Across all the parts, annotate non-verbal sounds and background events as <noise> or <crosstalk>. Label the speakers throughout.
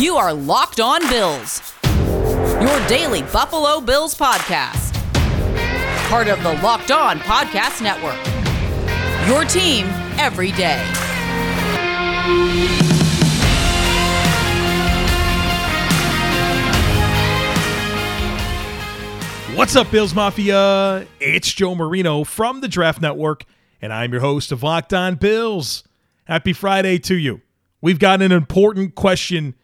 Speaker 1: You are Locked On Bills, your daily Buffalo Bills podcast. Part of the Locked On Podcast Network. Your team every day.
Speaker 2: What's up, Bills Mafia? It's Joe Marino from the Draft Network, and I'm your host of Locked On Bills. Happy Friday to you. We've got an important question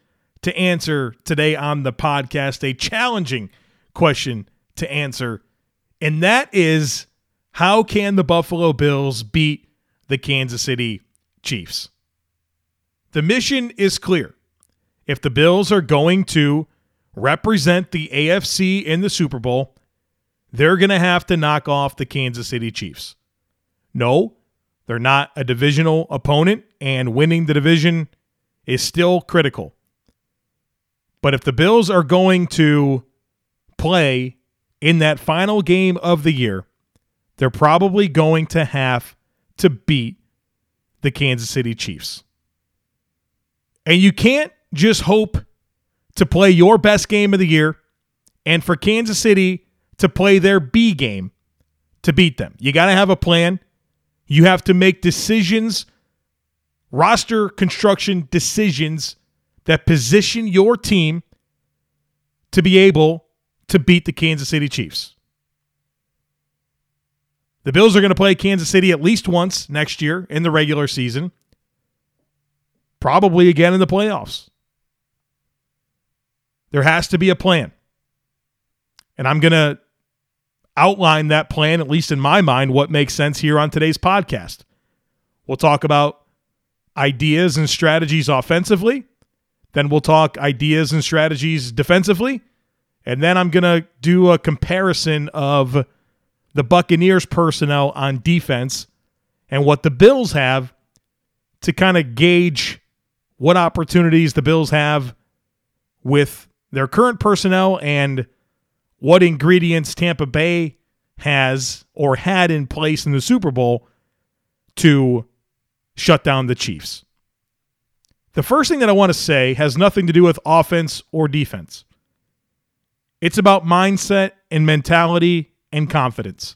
Speaker 2: to answer today on the podcast, a challenging question to answer, and that is how can the Buffalo Bills beat the Kansas City Chiefs? The mission is clear. If the Bills are going to represent the AFC in the Super Bowl, they're going to have to knock off the Kansas City Chiefs. No, they're not a divisional opponent, and winning the division is still critical. But if the Bills are going to play in that final game of the year, they're probably going to have to beat the Kansas City Chiefs. And you can't just hope to play your best game of the year and for Kansas City to play their B game to beat them. You got to have a plan. You have to make decisions, roster construction decisions that position your team to be able to beat the Kansas City Chiefs. The Bills are going to play Kansas City at least once next year in the regular season, probably again in the playoffs. There has to be a plan. And I'm going to outline that plan, at least in my mind, what makes sense here on today's podcast. We'll talk about ideas and strategies offensively. Then we'll talk ideas and strategies defensively. And then I'm going to do a comparison of the Buccaneers personnel on defense and what the Bills have to kind of gauge what opportunities the Bills have with their current personnel and what ingredients Tampa Bay has or had in place in the Super Bowl to shut down the Chiefs. The first thing that I want to say has nothing to do with offense or defense. It's about mindset and mentality and confidence.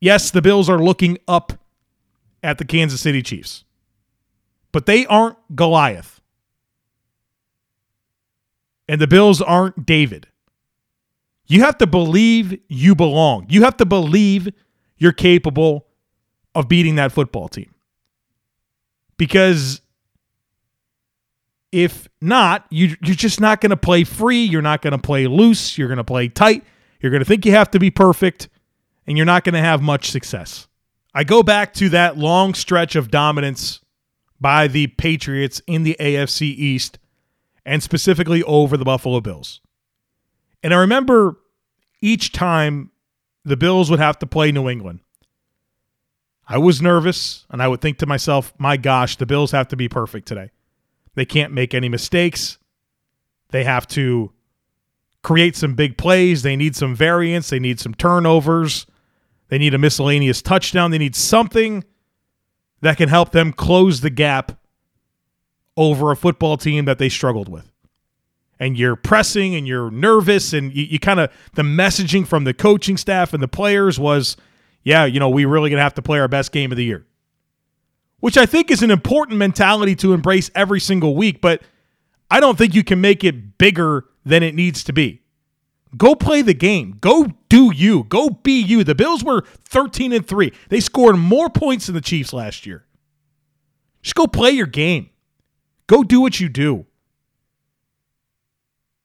Speaker 2: Yes, the Bills are looking up at the Kansas City Chiefs, but they aren't Goliath. And the Bills aren't David. You have to believe you belong. You have to believe you're capable of beating that football team. Because if not, you, you're just not going to play free. You're not going to play loose. You're going to play tight. You're going to think you have to be perfect, and you're not going to have much success. I go back to that long stretch of dominance by the Patriots in the AFC East and specifically over the Buffalo Bills. And I remember each time the Bills would have to play New England, I was nervous and I would think to myself, my gosh, the Bills have to be perfect today. They can't make any mistakes. They have to create some big plays. They need some variance. They need some turnovers. They need a miscellaneous touchdown. They need something that can help them close the gap over a football team that they struggled with and you're pressing and you're nervous and you, you kind of the messaging from the coaching staff and the players was yeah you know we really gonna have to play our best game of the year. Which i think is an important mentality to embrace every single week but i don't think you can make it bigger than it needs to be. Go play the game. Go do you. Go be you. The bills were 13 and 3 they scored more points than the chiefs last year. Just go play your game. Go do what you do.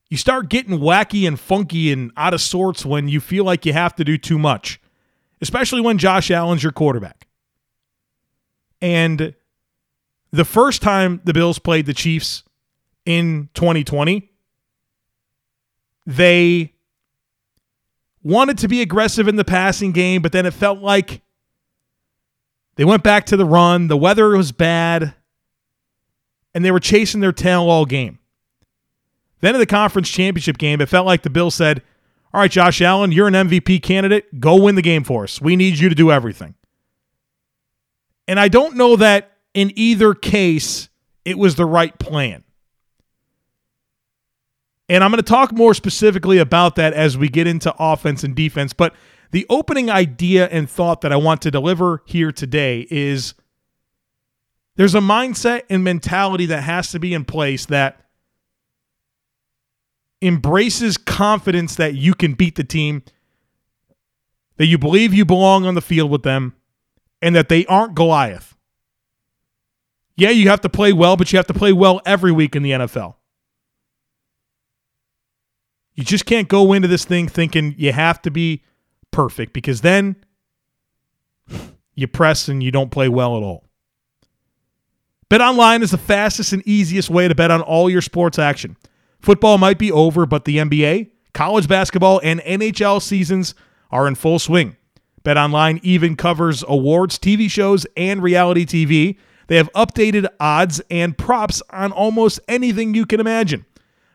Speaker 2: You start getting wacky and funky and out of sorts when you feel like you have to do too much, especially when Josh Allen's your quarterback. And the first time the Bills played the Chiefs in 2020, they wanted to be aggressive in the passing game, but then it felt like they went back to the run. The weather was bad, and they were chasing their tail all game. Then in the conference championship game, it felt like the Bills said, All right, Josh Allen, you're an MVP candidate. Go win the game for us. We need you to do everything. And I don't know that in either case it was the right plan. And I'm going to talk more specifically about that as we get into offense and defense. But the opening idea and thought that I want to deliver here today is there's a mindset and mentality that has to be in place that embraces confidence that you can beat the team, that you believe you belong on the field with them, and that they aren't Goliath. Yeah, you have to play well, but you have to play well every week in the NFL. You just can't go into this thing thinking you have to be perfect because then you press and you don't play well at all. BetOnline is the fastest and easiest way to bet on all your sports action. Football might be over, but the NBA, college basketball, and NHL seasons are in full swing. BetOnline even covers awards, TV shows, and reality TV. They have updated odds and props on almost anything you can imagine.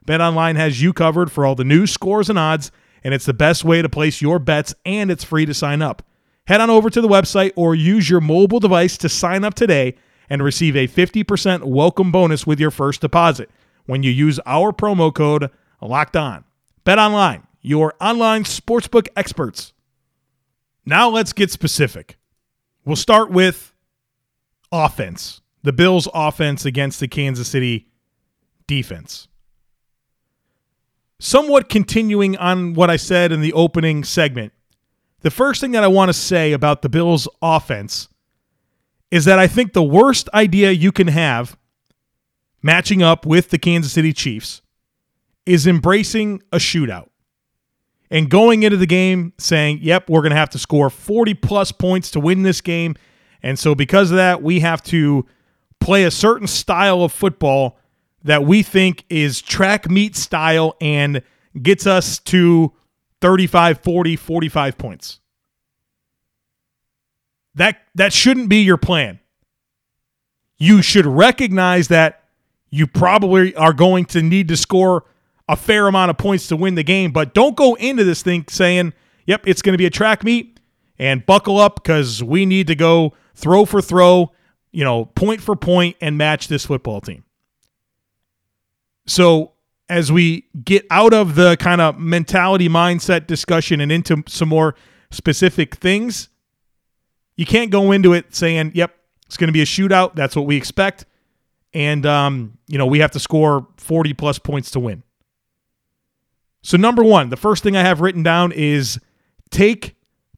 Speaker 2: BetOnline has you covered for all the news, scores, and odds, and it's the best way to place your bets, and it's free to sign up. Head on over to the website or use your mobile device to sign up today and receive a 50% welcome bonus with your first deposit when you use our promo code LOCKED ON. BetOnline, your online sportsbook experts. Now let's get specific. We'll start with offense. The Bills' offense against the Kansas City defense somewhat continuing on what I said in the opening segment, the first thing that I want to say about the Bills' offense is that I think the worst idea you can have matching up with the Kansas City Chiefs is embracing a shootout and going into the game saying, yep, we're going to have to score 40 plus points to win this game. And so, because of that, we have to play a certain style of football that we think is track meet style and gets us to 35, 40, 45 points. That that shouldn't be your plan. You should recognize that you probably are going to need to score a fair amount of points to win the game, but don't go into this thing saying, "Yep, it's going to be a track meet and buckle up cuz we need to go throw for throw, you know, point for point and match this football team." So as we get out of the kind of mentality mindset discussion and into some more specific things, you can't go into it saying, "Yep, it's going to be a shootout. That's what we expect." And um, you know, we have to score 40 plus points to win. So number 1, the first thing I have written down is take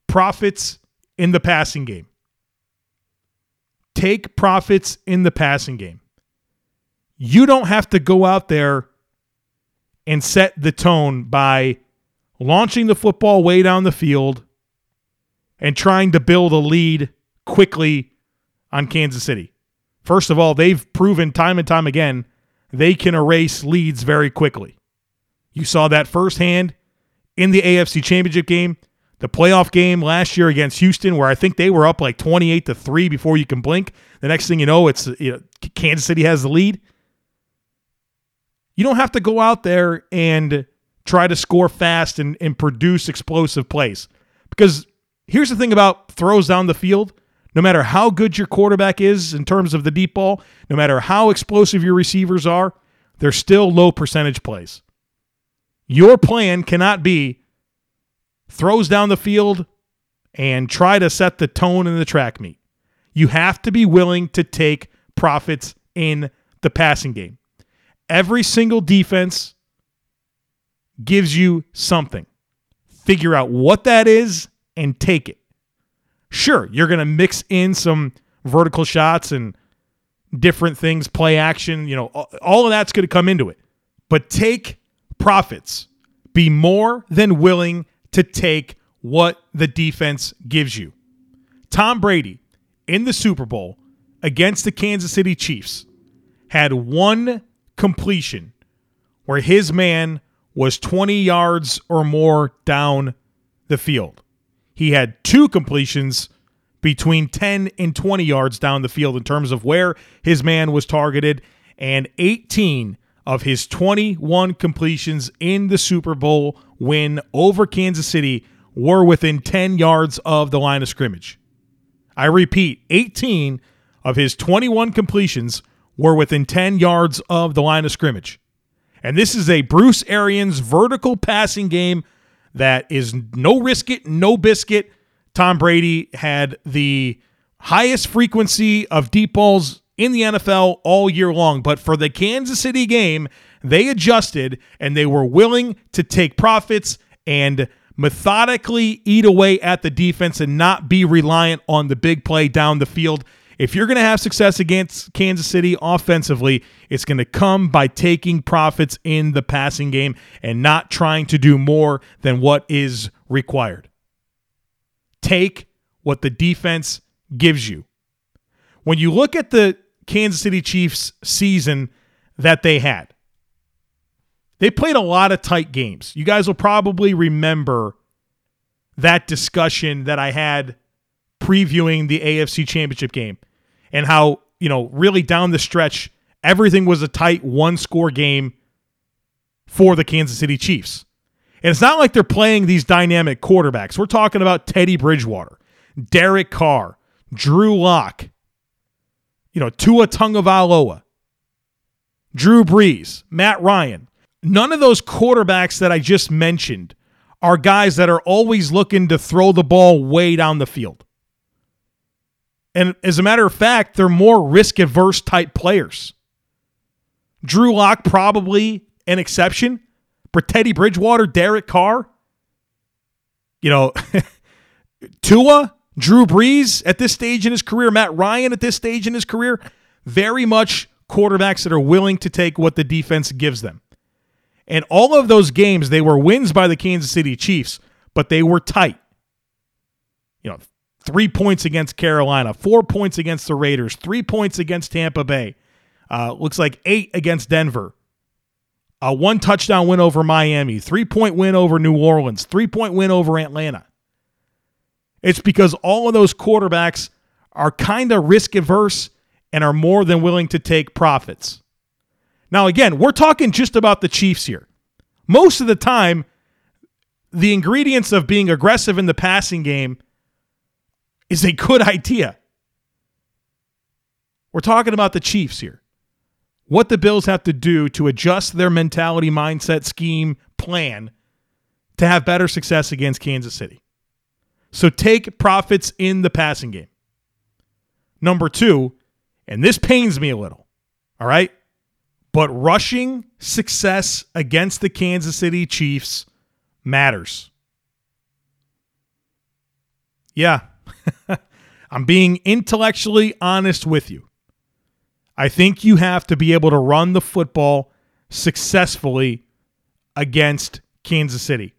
Speaker 2: profits in the passing game. Take profits in the passing game. You don't have to go out there and set the tone by launching the football way down the field and trying to build a lead quickly on Kansas City. First of all, they've proven time and time again they can erase leads very quickly. You saw that firsthand in the AFC Championship game, the playoff game last year against Houston, where I think they were up like 28 to 3 before you can blink. The next thing you know, it's you know, Kansas City has the lead. You don't have to go out there and try to score fast and, and produce explosive plays. Because here's the thing about throws down the field no matter how good your quarterback is in terms of the deep ball, no matter how explosive your receivers are, they're still low percentage plays. Your plan cannot be throws down the field and try to set the tone in the track meet. You have to be willing to take profits in the passing game. Every single defense gives you something. Figure out what that is and take it. Sure, you're going to mix in some vertical shots and different things, play action, you know, all of that's going to come into it. But take profits. Be more than willing to take what the defense gives you. Tom Brady in the Super Bowl against the Kansas City Chiefs had one completion where his man was 20 yards or more down the field. He had two completions between 10 and 20 yards down the field in terms of where his man was targeted, and 18 of his 21 completions in the Super Bowl win over Kansas City were within 10 yards of the line of scrimmage. I repeat, 18 of his 21 completions were within 10 yards of the line of scrimmage. And this is a Bruce Arians vertical passing game that is no risk it, no biscuit. Tom Brady had the highest frequency of deep balls in the NFL all year long. But for the Kansas City game, they adjusted and they were willing to take profits and methodically eat away at the defense and not be reliant on the big play down the field. If you're going to have success against Kansas City offensively, it's going to come by taking profits in the passing game and not trying to do more than what is required. Take what the defense gives you. When you look at the Kansas City Chiefs season that they had, they played a lot of tight games. You guys will probably remember that discussion that I had previewing the AFC Championship game and how, you know, really down the stretch, everything was a tight one score game for the Kansas City Chiefs. And it's not like they're playing these dynamic quarterbacks. We're talking about Teddy Bridgewater, Derek Carr, Drew Lock, you know, Tua Tagovailoa, Drew Brees, Matt Ryan. None of those quarterbacks that I just mentioned are guys that are always looking to throw the ball way down the field. And as a matter of fact, they're more risk averse type players. Drew Lock probably an exception, but Teddy Bridgewater, Derek Carr, you know, <laughs> Tua, Drew Brees at this stage in his career, Matt Ryan at this stage in his career, very much quarterbacks that are willing to take what the defense gives them. And all of those games, they were wins by the Kansas City Chiefs, but they were tight. You know, three points against Carolina, four points against the Raiders, three points against Tampa Bay. Uh, looks like eight against Denver. A one touchdown win over Miami, three point win over New Orleans, three point win over Atlanta. It's because all of those quarterbacks are kind of risk averse and are more than willing to take profits. Now, again, we're talking just about the Chiefs here. Most of the time, the ingredients of being aggressive in the passing game is a good idea. We're talking about the Chiefs here. What the Bills have to do to adjust their mentality, mindset, scheme, plan to have better success against Kansas City. So take profits in the passing game. Number two, and this pains me a little, all right? But rushing success against the Kansas City Chiefs matters. Yeah, <laughs> I'm being intellectually honest with you. I think you have to be able to run the football successfully against Kansas City.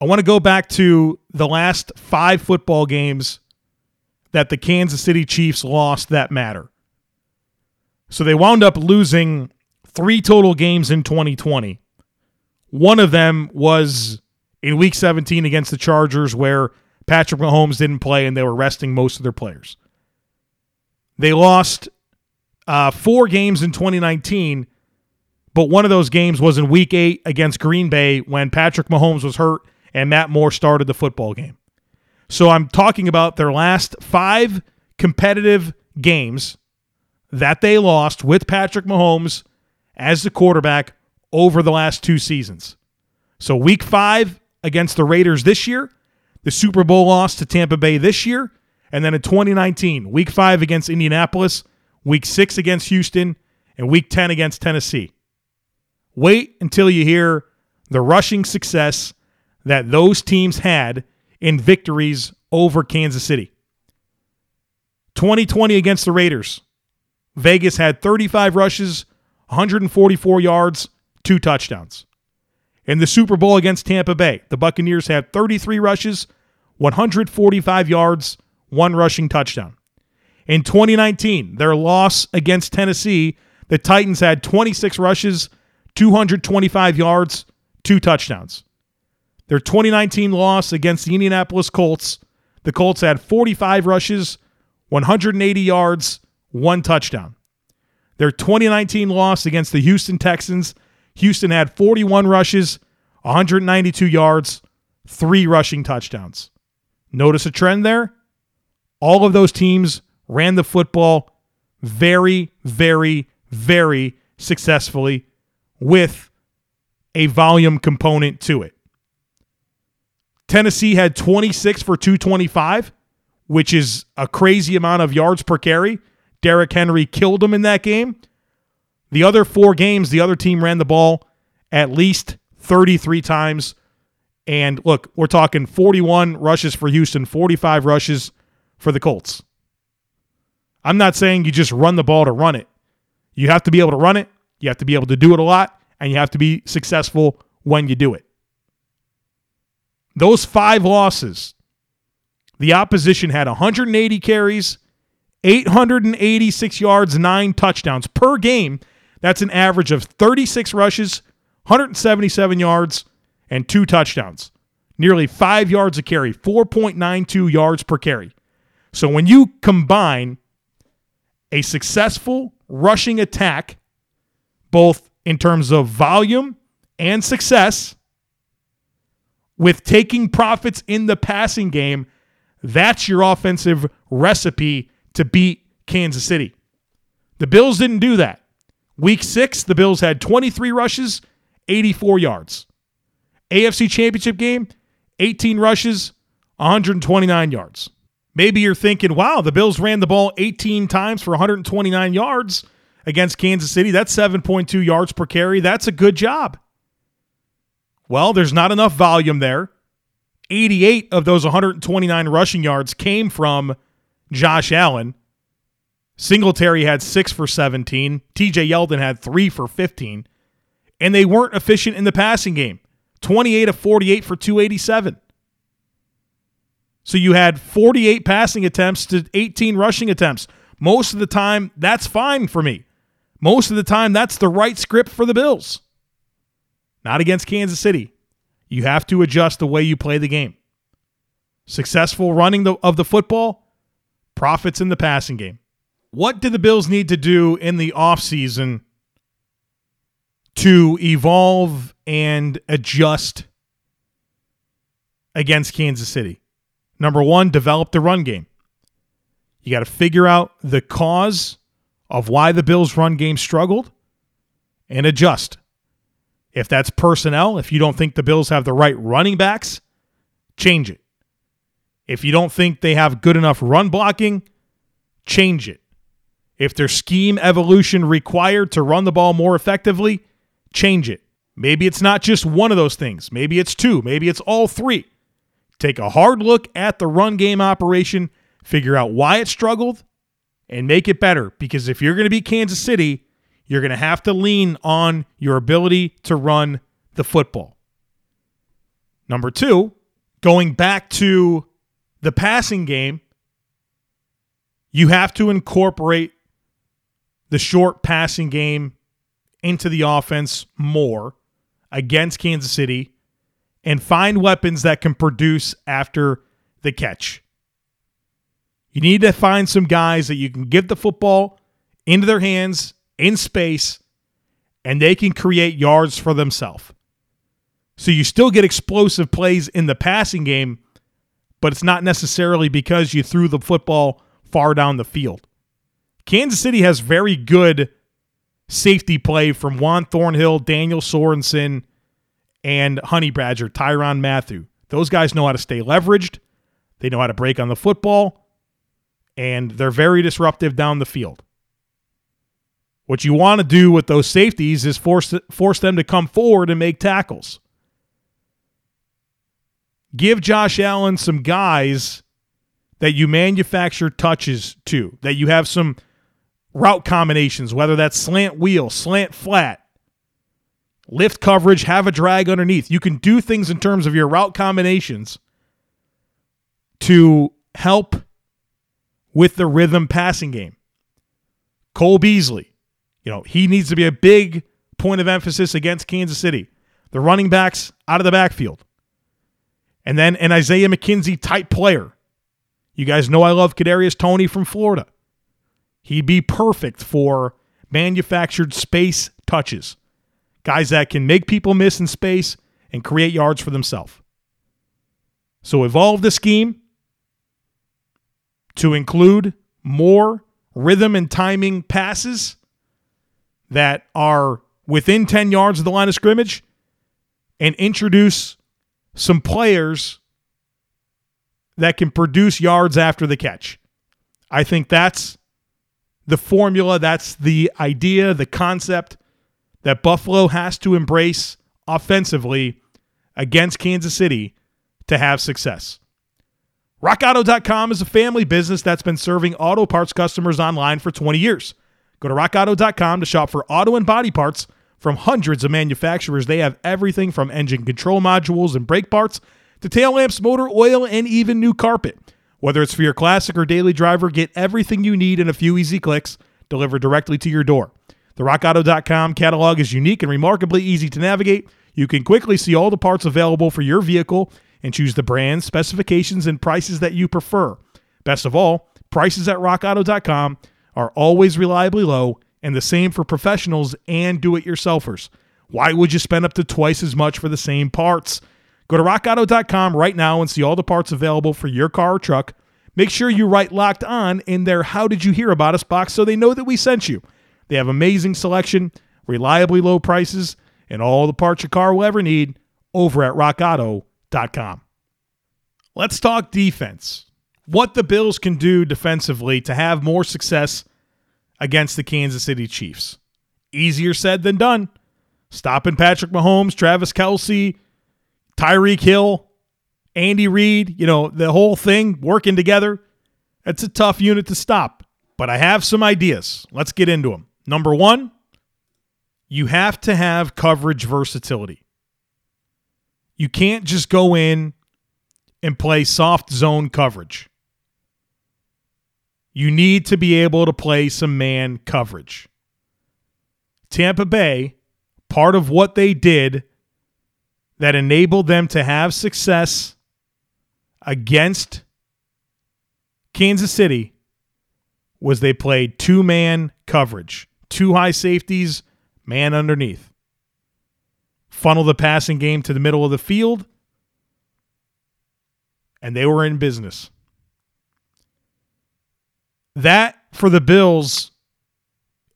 Speaker 2: I want to go back to the last five football games that the Kansas City Chiefs lost that matter. So they wound up losing three total games in 2020. One of them was in week 17 against the Chargers, where Patrick Mahomes didn't play and they were resting most of their players. They lost uh, four games in 2019, but one of those games was in week eight against Green Bay when Patrick Mahomes was hurt and Matt Moore started the football game. So I'm talking about their last five competitive games that they lost with Patrick Mahomes as the quarterback over the last two seasons. So week five against the Raiders this year, the Super Bowl loss to Tampa Bay this year, and then in 2019, week five against Indianapolis, week six against Houston, and week 10 against Tennessee. Wait until you hear the rushing success that those teams had in victories over Kansas City. 2020 against the Raiders. Vegas had 35 rushes, 144 yards, two touchdowns. In the Super Bowl against Tampa Bay, the Buccaneers had 33 rushes, 145 yards, one rushing touchdown. In 2019, their loss against Tennessee, the Titans had 26 rushes, 225 yards, two touchdowns. Their 2019 loss against the Indianapolis Colts, the Colts had 45 rushes, 180 yards, one touchdown. Their 2019 loss against the Houston Texans, Houston had 41 rushes, 192 yards, three rushing touchdowns. Notice a trend there? All of those teams ran the football very, very, very successfully with a volume component to it. Tennessee had 26 for 225, which is a crazy amount of yards per carry. Derrick Henry killed them in that game. The other four games, the other team ran the ball at least 33 times. And look, we're talking 41 rushes for Houston, 45 rushes for the Colts. I'm not saying you just run the ball to run it. You have to be able to run it, you have to be able to do it a lot, and you have to be successful when you do it. Those five losses, the opposition had 180 carries, 886 yards, nine touchdowns per game. That's an average of 36 rushes, 177 yards, and two touchdowns. Nearly five yards a carry, 4.92 yards per carry. So when you combine a successful rushing attack, both in terms of volume and success, with taking profits in the passing game, that's your offensive recipe to beat Kansas City. The Bills didn't do that. Week six, the Bills had 23 rushes, 84 yards. AFC Championship game, 18 rushes, 129 yards. Maybe you're thinking, wow, the Bills ran the ball 18 times for 129 yards against Kansas City. That's 7.2 yards per carry. That's a good job. Well, there's not enough volume there. 88 of those 129 rushing yards came from Josh Allen. Singletary had six for 17. TJ Yeldon had three for 15. And they weren't efficient in the passing game 28 of 48 for 287. So you had 48 passing attempts to 18 rushing attempts. Most of the time, that's fine for me. Most of the time, that's the right script for the Bills. Not against Kansas City. You have to adjust the way you play the game. Successful running the, of the football, profits in the passing game. What do the Bills need to do in the offseason to evolve and adjust against Kansas City? Number one, develop the run game. You got to figure out the cause of why the Bills' run game struggled and adjust. If that's personnel, if you don't think the Bills have the right running backs, change it. If you don't think they have good enough run blocking, change it. If there's scheme evolution required to run the ball more effectively, change it. Maybe it's not just one of those things. Maybe it's two. Maybe it's all three. Take a hard look at the run game operation, figure out why it struggled, and make it better. Because if you're going to be Kansas City, you're going to have to lean on your ability to run the football. Number two, going back to the passing game, you have to incorporate the short passing game into the offense more against Kansas City and find weapons that can produce after the catch. You need to find some guys that you can give the football into their hands in space and they can create yards for themselves. So you still get explosive plays in the passing game, but it's not necessarily because you threw the football far down the field. Kansas City has very good safety play from Juan Thornhill, Daniel Sorensen, and Honey Badger, Tyrann Mathieu. Those guys know how to stay leveraged. They know how to break on the football, and they're very disruptive down the field. What you want to do with those safeties is force force them to come forward and make tackles. Give Josh Allen some guys that you manufacture touches to, that you have some route combinations, whether that's slant wheel, slant flat, lift coverage, have a drag underneath. You can do things in terms of your route combinations to help with the rhythm passing game. Cole Beasley, you know, he needs to be a big point of emphasis against Kansas City. The running backs out of the backfield. And then an Isaiah McKenzie type player. You guys know I love Kadarius Toney from Florida. He'd be perfect for manufactured space touches. Guys that can make people miss in space and create yards for themselves. So evolve the scheme to include more rhythm and timing passes. that are within 10 yards of the line of scrimmage and introduce some players that can produce yards after the catch. I think that's the formula, that's the idea, the concept that Buffalo has to embrace offensively against Kansas City to have success. RockAuto.com is a family business that's been serving auto parts customers online for 20 years. Go to RockAuto.com to shop for auto and body parts from hundreds of manufacturers. They have everything from engine control modules and brake parts to tail lamps, motor oil, and even new carpet. Whether it's for your classic or daily driver, get everything you need in a few easy clicks delivered directly to your door. The RockAuto.com catalog is unique and remarkably easy to navigate. You can quickly see all the parts available for your vehicle and choose the brands, specifications, and prices that you prefer. Best of all, prices at rockauto.com are always reliably low and the same for professionals and do it yourselfers. Why would you spend up to twice as much for the same parts? Go to rockauto.com right now and see all the parts available for your car or truck. Make sure you write locked on in their How Did You Hear About Us box so they know that we sent you. They have amazing selection, reliably low prices, and all the parts your car will ever need over at rockauto.com. Let's talk defense. What the Bills can do defensively to have more success against the Kansas City Chiefs. Easier said than done. Stopping Patrick Mahomes, Travis Kelce, Tyreek Hill, Andy Reid, you know, the whole thing working together. It's a tough unit to stop, but I have some ideas. Let's get into them. Number one, you have to have coverage versatility. You can't just go in and play soft zone coverage. You need to be able to play some man coverage. Tampa Bay, part of what they did that enabled them to have success against Kansas City was they played two man coverage, two high safeties, man underneath. Funnel the passing game to the middle of the field, and they were in business. That for the Bills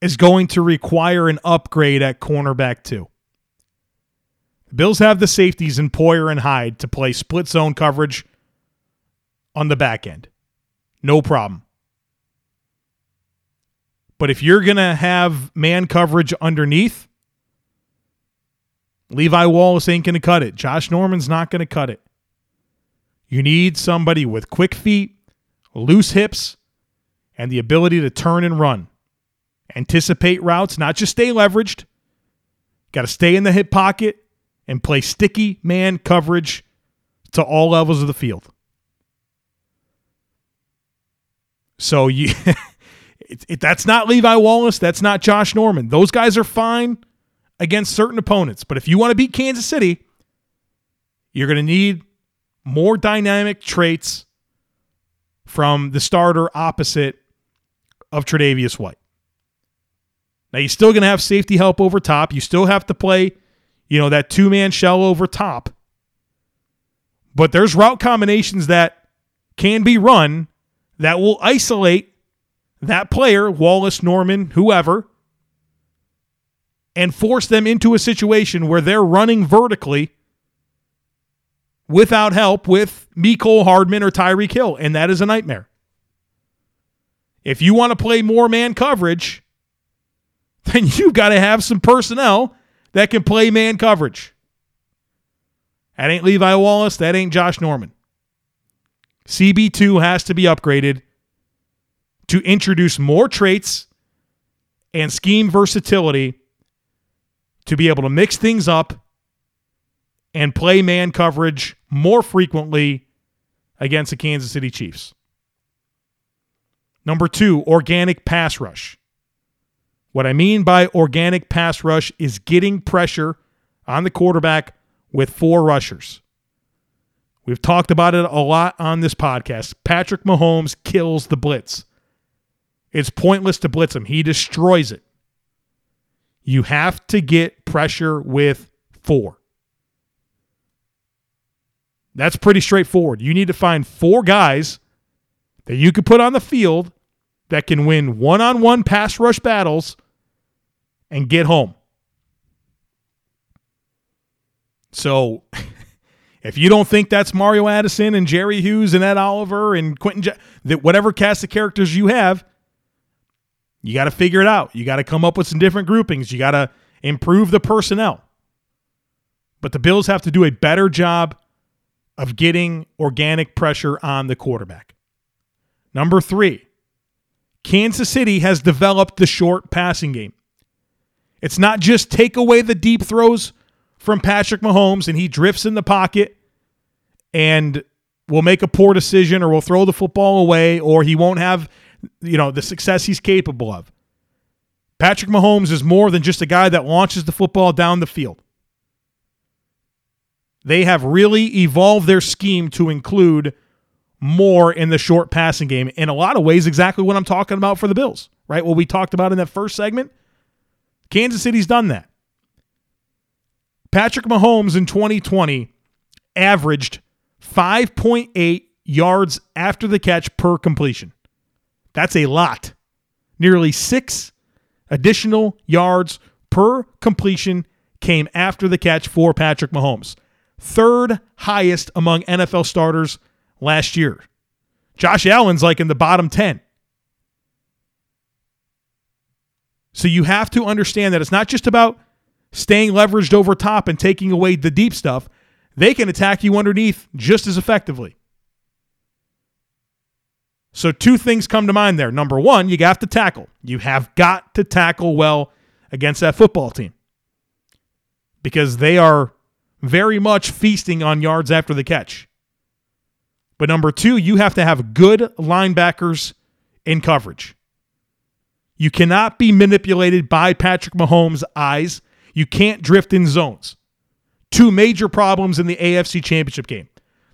Speaker 2: is going to require an upgrade at cornerback, too. Bills have the safeties in Poyer and Hyde to play split zone coverage on the back end. No problem. But if you're going to have man coverage underneath, Levi Wallace ain't going to cut it. Josh Norman's not going to cut it. You need somebody with quick feet, loose hips, and the ability to turn and run. Anticipate routes, not just stay leveraged. Got to stay in the hip pocket and play sticky man coverage to all levels of the field. So you <laughs> it, it, that's not Levi Wallace, that's not Josh Norman. Those guys are fine against certain opponents, but if you want to beat Kansas City, you're going to need more dynamic traits from the starter opposite of Tre'Davious White. Now you're still going to have safety help over top. You still have to play, you know, that two-man shell over top. But there's route combinations that can be run that will isolate that player, Wallace, Norman, whoever, and force them into a situation where they're running vertically without help with Mecole Hardman or Tyreek Hill, and that is a nightmare. If you want to play more man coverage, <laughs> then you've got to have some personnel that can play man coverage. That ain't Levi Wallace. That ain't Josh Norman. CB2 has to be upgraded to introduce more traits and scheme versatility to be able to mix things up and play man coverage more frequently against the Kansas City Chiefs. Number two, organic pass rush. What I mean by organic pass rush is getting pressure on the quarterback with four rushers. We've talked about it a lot on this podcast. Patrick Mahomes kills the blitz. It's pointless to blitz him, he destroys it. You have to get pressure with four. That's pretty straightforward. You need to find four guys that you could put on the field that can win one on one pass rush battles and get home. So <laughs> if you don't think that's Mario Addison and Jerry Hughes and Ed Oliver and Quentin, Je- that whatever cast of characters you have, you got to figure it out. You got to come up with some different groupings. You got to improve the personnel. But the Bills have to do a better job of getting organic pressure on the quarterback. Number three, Kansas City has developed the short passing game. It's not just take away the deep throws from Patrick Mahomes and he drifts in the pocket and will make a poor decision or will throw the football away or he won't have you know the success he's capable of. Patrick Mahomes is more than just a guy that launches the football down the field. They have really evolved their scheme to include more in the short passing game. In a lot of ways, exactly what I'm talking about for the Bills, right? What we talked about in that first segment. Kansas City's done that. Patrick Mahomes in 2020 averaged 5.8 yards after the catch per completion. That's a lot. Nearly six additional yards per completion came after the catch for Patrick Mahomes. Third highest among NFL starters last year. Josh Allen's like in the bottom 10. So you have to understand that it's not just about staying leveraged over top and taking away the deep stuff. They can attack you underneath just as effectively. So, two things come to mind there. Number one, you have to tackle. You have got to tackle well against that football team because they are very much feasting on yards after the catch. But number two, you have to have good linebackers in coverage. You cannot be manipulated by Patrick Mahomes' eyes. You can't drift in zones. Two major problems in the AFC Championship game.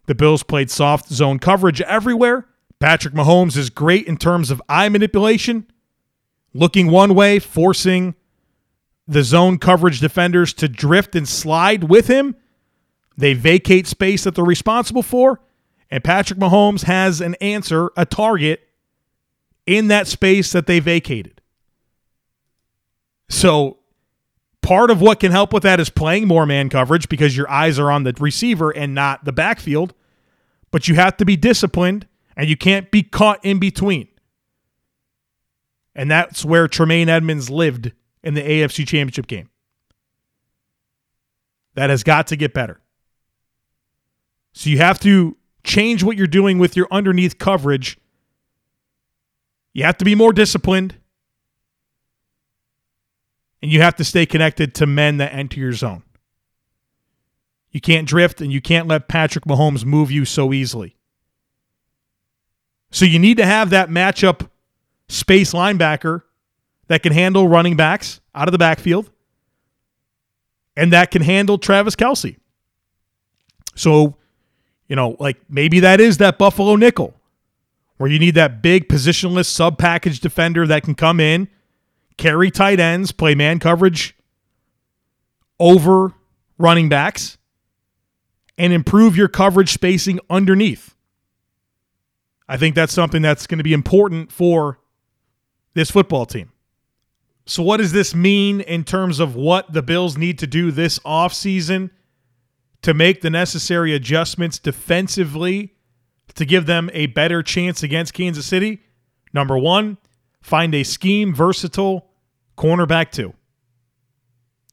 Speaker 2: The Bills played soft zone coverage everywhere. Patrick Mahomes is great in terms of eye manipulation, looking one way, forcing the zone coverage defenders to drift and slide with him. They vacate space that they're responsible for. And Patrick Mahomes has an answer, a target in that space that they vacated. So, part of what can help with that is playing more man coverage because your eyes are on the receiver and not the backfield. But you have to be disciplined and you can't be caught in between. And that's where Tremaine Edmunds lived in the AFC Championship game. That has got to get better. So you have to change what you're doing with your underneath coverage. You have to be more disciplined. And you have to stay connected to men that enter your zone. You can't drift and you can't let Patrick Mahomes move you so easily. So you need to have that matchup space linebacker that can handle running backs out of the backfield and that can handle Travis Kelce. So you know, like maybe that is that Buffalo nickel where you need that big positionless sub package defender that can come in, carry tight ends, play man coverage over running backs, and improve your coverage spacing underneath. I think that's something that's going to be important for this football team. So, what does this mean in terms of what the Bills need to do this offseason? to make the necessary adjustments defensively to give them a better chance against Kansas City. Number one, find a scheme versatile cornerback two.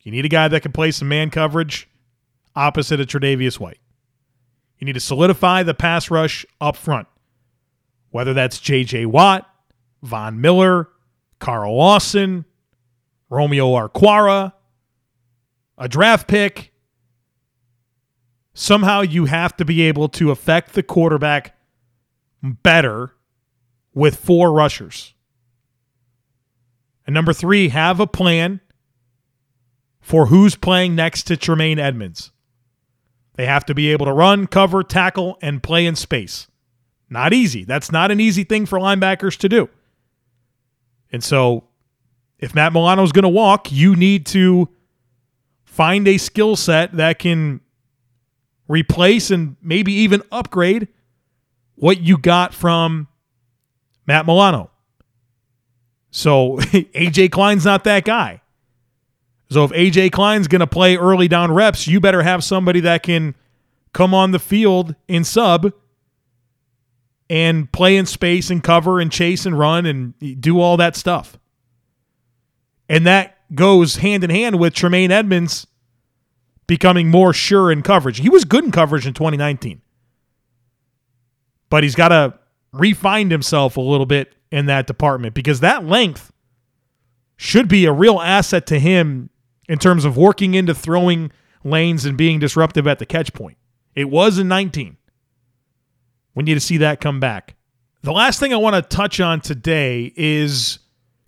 Speaker 2: You need a guy that can play some man coverage opposite of Tre'Davious White. You need to solidify the pass rush up front, whether that's J.J. Watt, Von Miller, Carl Lawson, Romeo Okwara, a draft pick, somehow you have to be able to affect the quarterback better with four rushers. And number three, have a plan for who's playing next to Tremaine Edmunds. They have to be able to run, cover, tackle, and play in space. Not easy. That's not an easy thing for linebackers to do. And so, if Matt Milano is going to walk, you need to find a skill set that can replace and maybe even upgrade what you got from Matt Milano. So <laughs> AJ Klein's not that guy. So if AJ Klein's going to play early down reps, you better have somebody that can come on the field in sub and play in space and cover and chase and run and do all that stuff. And that goes hand in hand with Tremaine Edmunds becoming more sure in coverage. He was good in coverage in 2019, but he's got to refine himself a little bit in that department because that length should be a real asset to him in terms of working into throwing lanes and being disruptive at the catch point. It was in 19. We need to see that come back. The last thing I want to touch on today is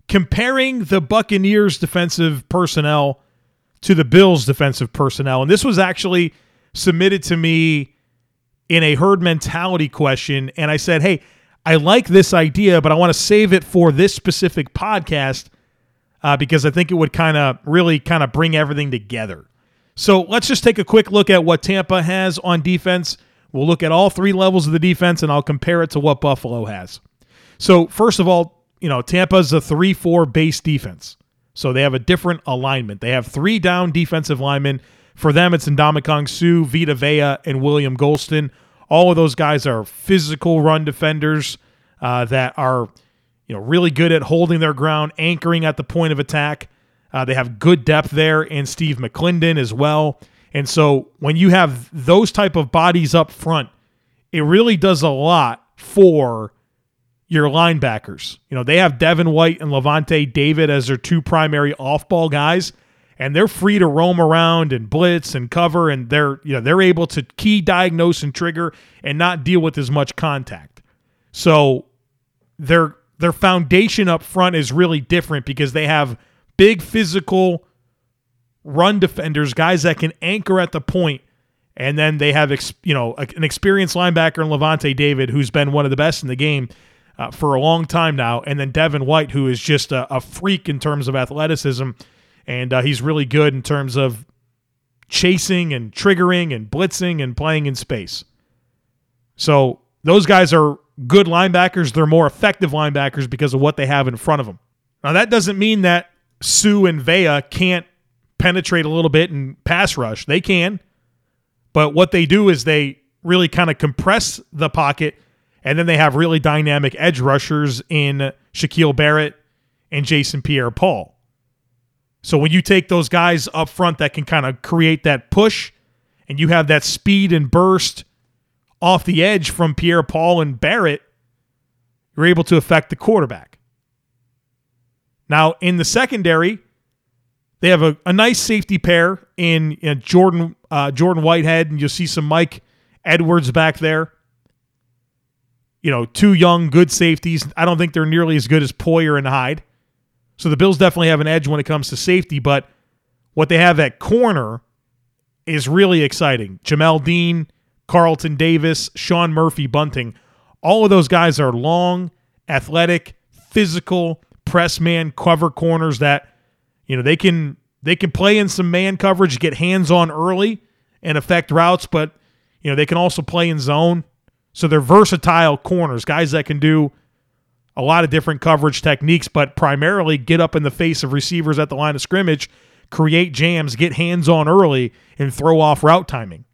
Speaker 2: comparing the Buccaneers defensive personnel to the Bills defensive personnel. And this was actually submitted to me in a herd mentality question. And I said, hey, I like this idea, but I want to save it for this specific podcast uh, because I think it would kind of really kind of bring everything together. So let's just take a quick look at what Tampa has on defense. We'll look at all three levels of the defense and I'll compare it to what Buffalo has. So, first of all, you know, Tampa's a 3 4 base defense. So they have a different alignment. They have three down defensive linemen. For them, it's Ndamukong Suh, Vita Vea, and William Gholston. All of those guys are physical run defenders uh, that are you know, really good at holding their ground, anchoring at the point of attack. Uh, they have good depth there, and Steve McLendon as well. And so when you have those type of bodies up front, it really does a lot for your linebackers. You know, they have Devin White and Lavonte David as their two primary off-ball guys, and they're free to roam around and blitz and cover, and they're you know they're able to key diagnose and trigger and not deal with as much contact. So they're their foundation up front is really different because they have big physical run defenders, guys that can anchor at the point, and then they have you know an experienced linebacker in Lavonte David, who's been one of the best in the game uh, for a long time now, and then Devin White, who is just a, a freak in terms of athleticism, and uh, he's really good in terms of chasing and triggering and blitzing and playing in space. So those guys are good linebackers. They're more effective linebackers because of what they have in front of them. Now, that doesn't mean that Suh and Vea can't penetrate a little bit and pass rush. They can. But what they do is they really kind of compress the pocket, and then they have really dynamic edge rushers in Shaquille Barrett and Jason Pierre Paul. So when you take those guys up front that can kind of create that push, and you have that speed and burst off the edge from Pierre Paul and Barrett, you're able to affect the quarterback. Now, in the secondary, they have a, a nice safety pair in, in Jordan uh, Jordan Whitehead, and you'll see some Mike Edwards back there. You know, two young, good safeties. I don't think they're nearly as good as Poyer and Hyde. So the Bills definitely have an edge when it comes to safety, but what they have at corner is really exciting. Jamel Dean, Carlton Davis, Sean Murphy Bunting. All of those guys are long, athletic, physical press man cover corners that you know they can they can play in some man coverage, get hands on early and affect routes, but you know they can also play in zone. So they're versatile corners, guys that can do a lot of different coverage techniques, but primarily get up in the face of receivers at the line of scrimmage, create jams, get hands on early, and throw off route timing.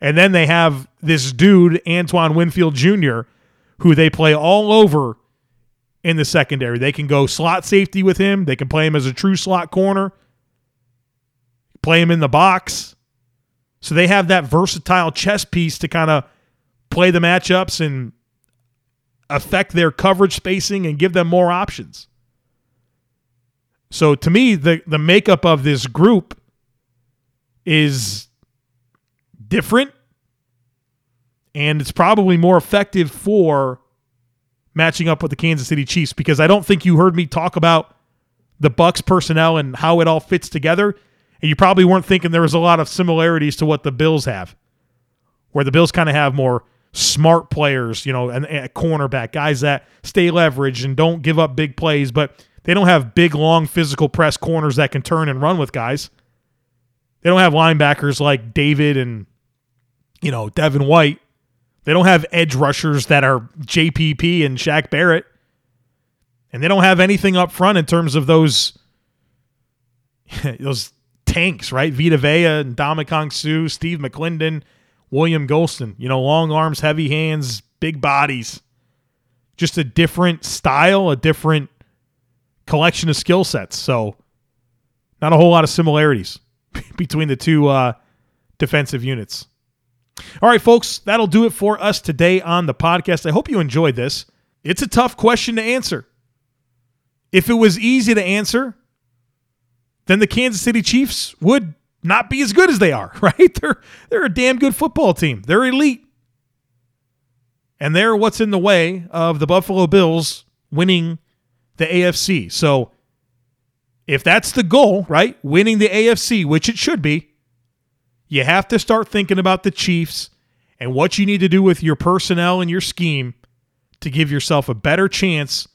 Speaker 2: And then they have this dude, Antoine Winfield Jr., who they play all over in the secondary. They can go slot safety with him, they can play him as a true slot corner, play him in the box. So they have that versatile chess piece to kind of play the matchups and affect their coverage spacing and give them more options. So to me, the the makeup of this group is different and it's probably more effective for matching up with the Kansas City Chiefs because I don't think you heard me talk about the Bucs personnel and how it all fits together and you probably weren't thinking there was a lot of similarities to what the Bills have where the Bills kind of have more smart players, you know, and, and cornerback guys that stay leveraged and don't give up big plays, but they don't have big long physical press corners that can turn and run with guys. They don't have linebackers like David and you know, Devin White. They don't have edge rushers that are JPP and Shaq Barrett. And they don't have anything up front in terms of those <laughs> those tanks, right? Vita Vea and Ndamukong Suh, Steve McLendon, William Gholston. You know, long arms, heavy hands, big bodies. Just a different style, a different collection of skill sets. So, not a whole lot of similarities <laughs> between the two uh, defensive units. All right, folks, that'll do it for us today on the podcast. I hope you enjoyed this. It's a tough question to answer. If it was easy to answer, then the Kansas City Chiefs would not be as good as they are, <laughs> right? They're they're a damn good football team. They're elite. And they're what's in the way of the Buffalo Bills winning the AFC. So if that's the goal, right? Winning the AFC, which it should be, you have to start thinking about the Chiefs and what you need to do with your personnel and your scheme to give yourself a better chance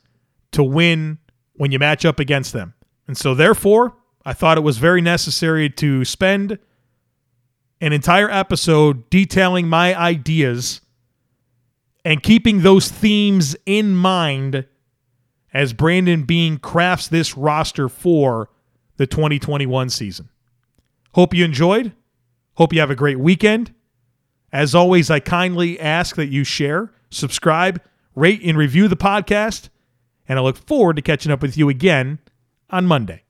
Speaker 2: to win when you match up against them. And so, therefore, I thought it was very necessary to spend an entire episode detailing my ideas and keeping those themes in mind as Brandon Beane crafts this roster for the 2021 season. Hope you enjoyed. Hope you have a great weekend. As always, I kindly ask that you share, subscribe, rate, and review the podcast. And I look forward to catching up with you again on Monday.